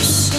House.